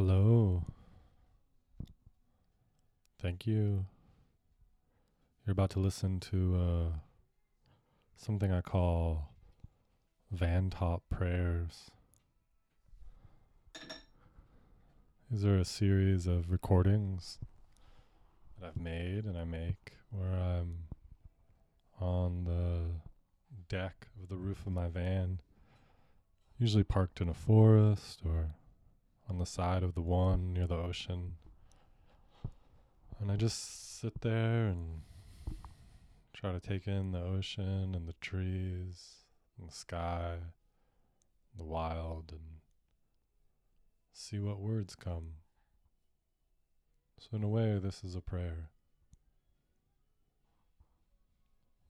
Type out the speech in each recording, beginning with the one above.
Hello. Thank you. You're about to listen to uh, something I call Van Top Prayers. These are a series of recordings that I've made and I make where I'm on the deck of the roof of my van, usually parked in a forest or on the side of the one near the ocean. And I just sit there and try to take in the ocean and the trees and the sky, and the wild, and see what words come. So, in a way, this is a prayer.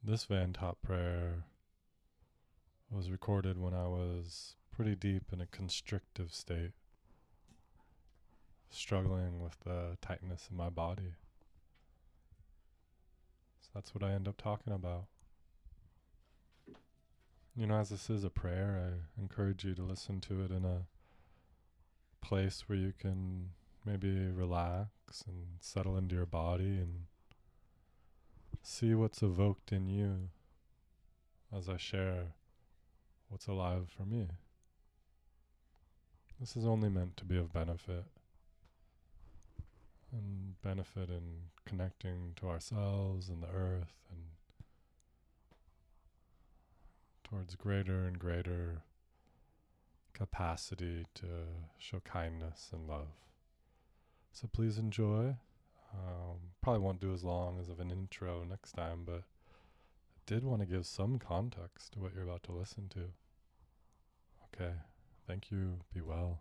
This Van Top prayer was recorded when I was pretty deep in a constrictive state, struggling with the tightness in my body. So that's what I end up talking about. You know, as this is a prayer, I encourage you to listen to it in a place where you can maybe relax and settle into your body and see what's evoked in you as I share what's alive for me. This is only meant to be of benefit and benefit in connecting to ourselves and the earth and towards greater and greater capacity to show kindness and love. So please enjoy. Um, probably won't do as long as of an intro next time, but I did want to give some context to what you're about to listen to. Okay. Thank you. Be well.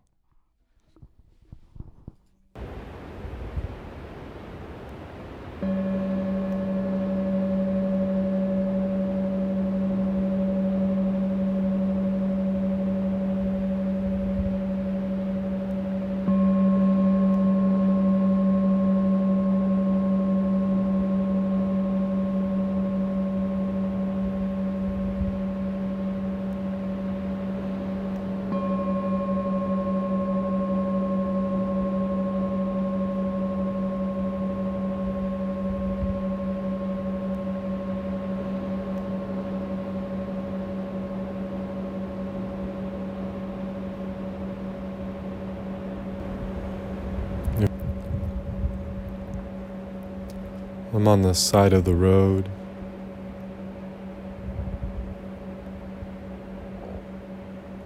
I'm on the side of the road.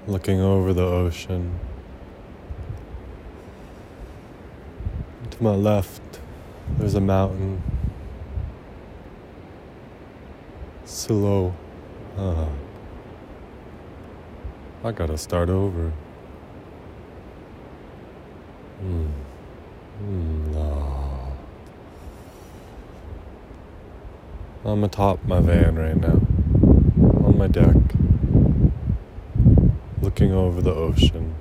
Looking over the ocean. To my left, there's a mountain. Slow. Uh, I gotta start over. Hmm. Hmm. I'm atop my van right now, on my deck, looking over the ocean,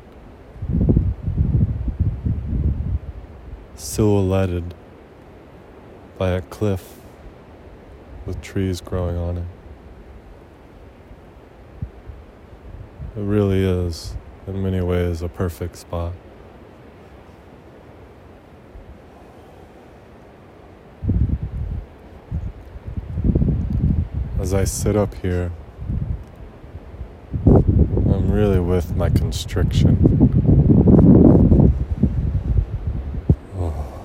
silhouetted by a cliff with trees growing on it. It really is, in many ways, a perfect spot. As I sit up here, I'm really with my constriction. Oh.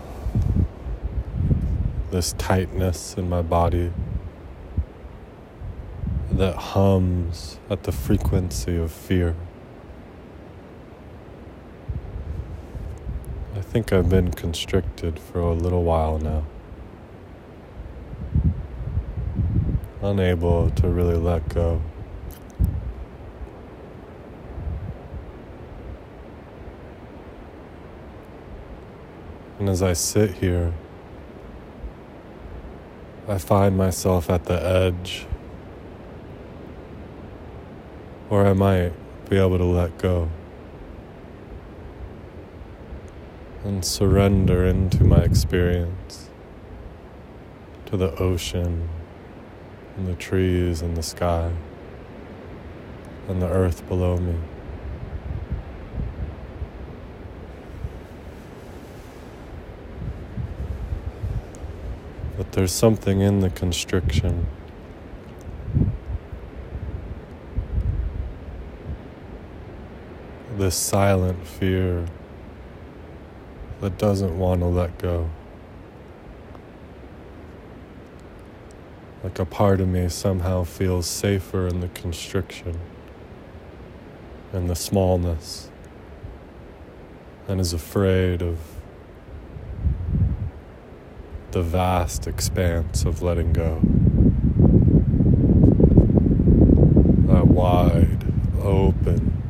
This tightness in my body that hums at the frequency of fear. I think I've been constricted for a little while now. Unable to really let go. And as I sit here, I find myself at the edge where I might be able to let go and surrender into my experience to the ocean and the trees and the sky and the earth below me. But there's something in the constriction. This silent fear that doesn't want to let go. Like a part of me somehow feels safer in the constriction and the smallness and is afraid of the vast expanse of letting go. That wide, open,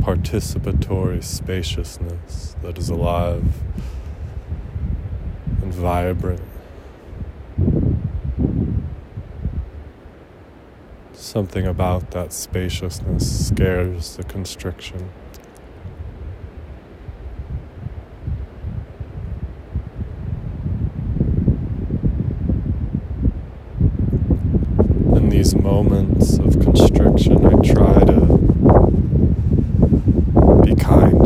participatory spaciousness that is alive and vibrant. Something about that spaciousness scares the constriction. In these moments of constriction, I try to be kind,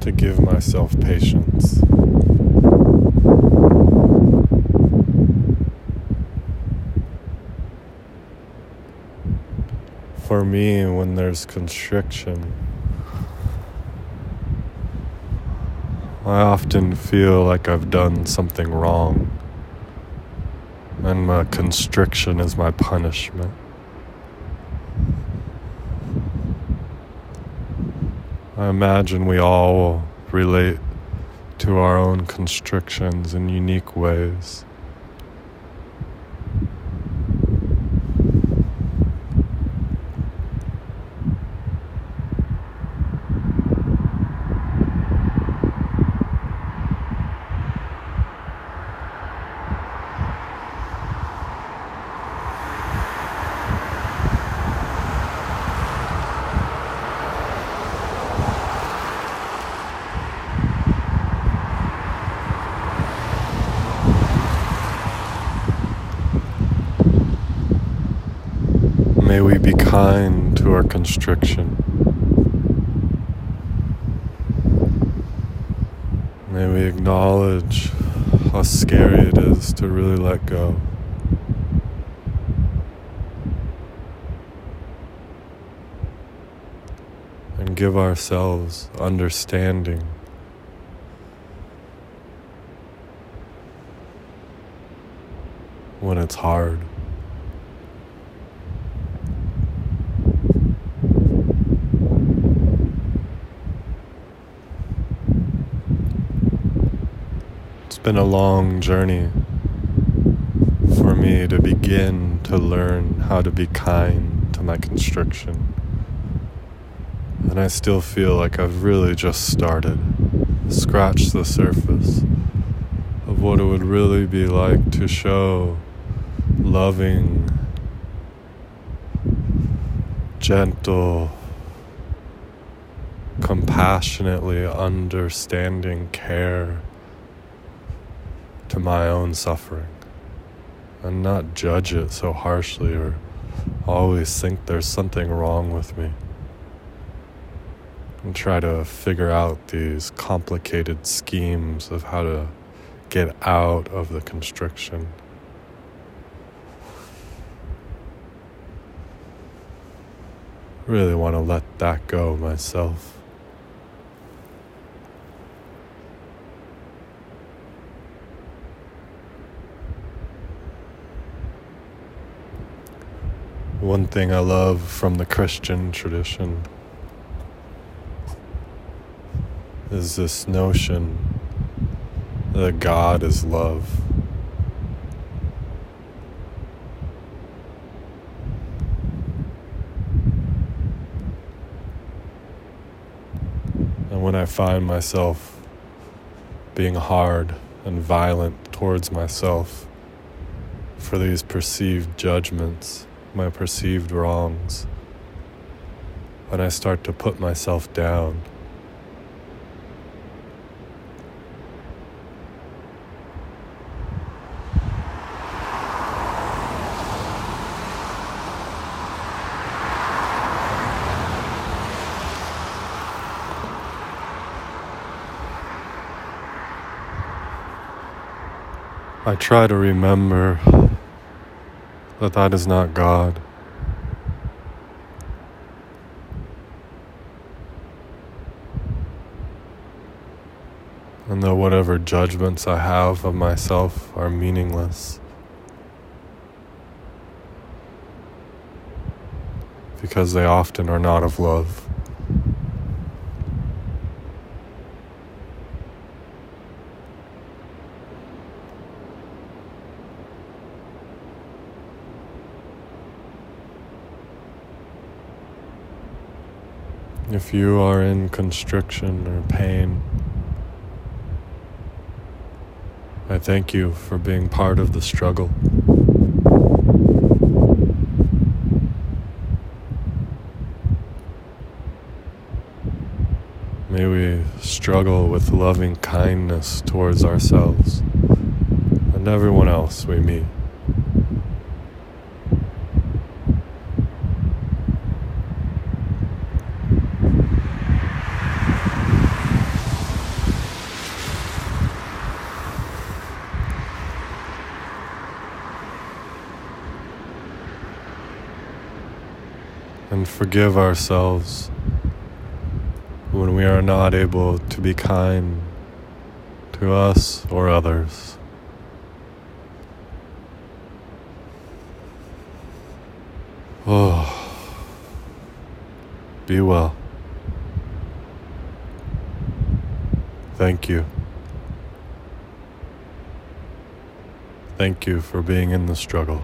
to give myself patience. For me, when there's constriction, I often feel like I've done something wrong, and my constriction is my punishment. I imagine we all relate to our own constrictions in unique ways. May we be kind to our constriction. May we acknowledge how scary it is to really let go. And give ourselves understanding. When it's hard. Been a long journey for me to begin to learn how to be kind to my constriction. And I still feel like I've really just started, scratched the surface of what it would really be like to show loving, gentle, compassionately understanding care to my own suffering and not judge it so harshly or always think there's something wrong with me and try to figure out these complicated schemes of how to get out of the constriction. Really want to let that go myself. One thing I love from the Christian tradition is this notion that God is love. And when I find myself being hard and violent towards myself for these perceived judgments, my perceived wrongs, when I start to put myself down. I try to remember that that is not God. And that whatever judgments I have of myself are meaningless. Because they often are not of love. If you are in constriction or pain, I thank you for being part of the struggle. May we struggle with loving kindness towards ourselves and everyone else we meet. And forgive ourselves when we are not able to be kind to us or others. Oh, be well. Thank you. Thank you for being in the struggle.